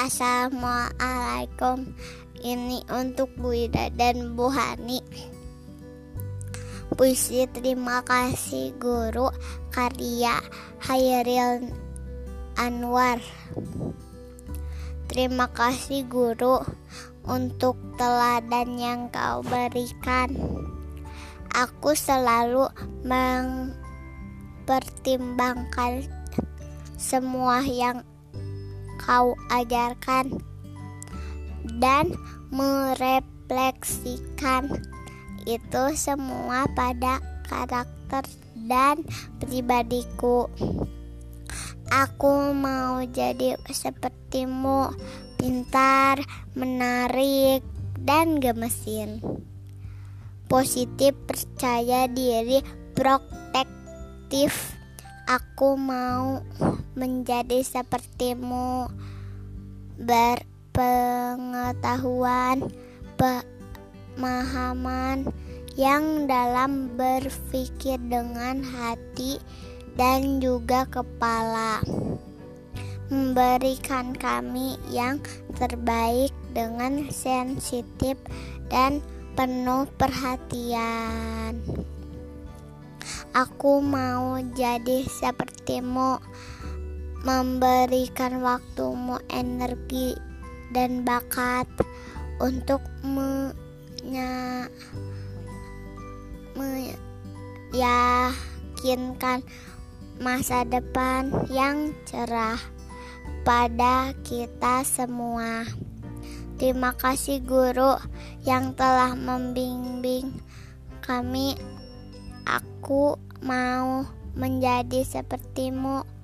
Assalamualaikum. Ini untuk Bu Ida dan Bu Hani. Puisi Terima kasih Guru Karya Hairil Anwar. Terima kasih Guru untuk teladan yang kau berikan. Aku selalu mempertimbangkan semua yang kau ajarkan dan merefleksikan itu semua pada karakter dan pribadiku. Aku mau jadi sepertimu, pintar, menarik, dan gemesin. Positif, percaya diri, protektif. Aku mau menjadi sepertimu, berpengetahuan, pemahaman yang dalam berpikir dengan hati dan juga kepala memberikan kami yang terbaik dengan sensitif dan penuh perhatian. Aku mau jadi sepertimu, memberikan waktumu, energi, dan bakat untuk menya meyakinkan masa depan yang cerah pada kita semua. Terima kasih guru yang telah membimbing kami. Aku mau menjadi sepertimu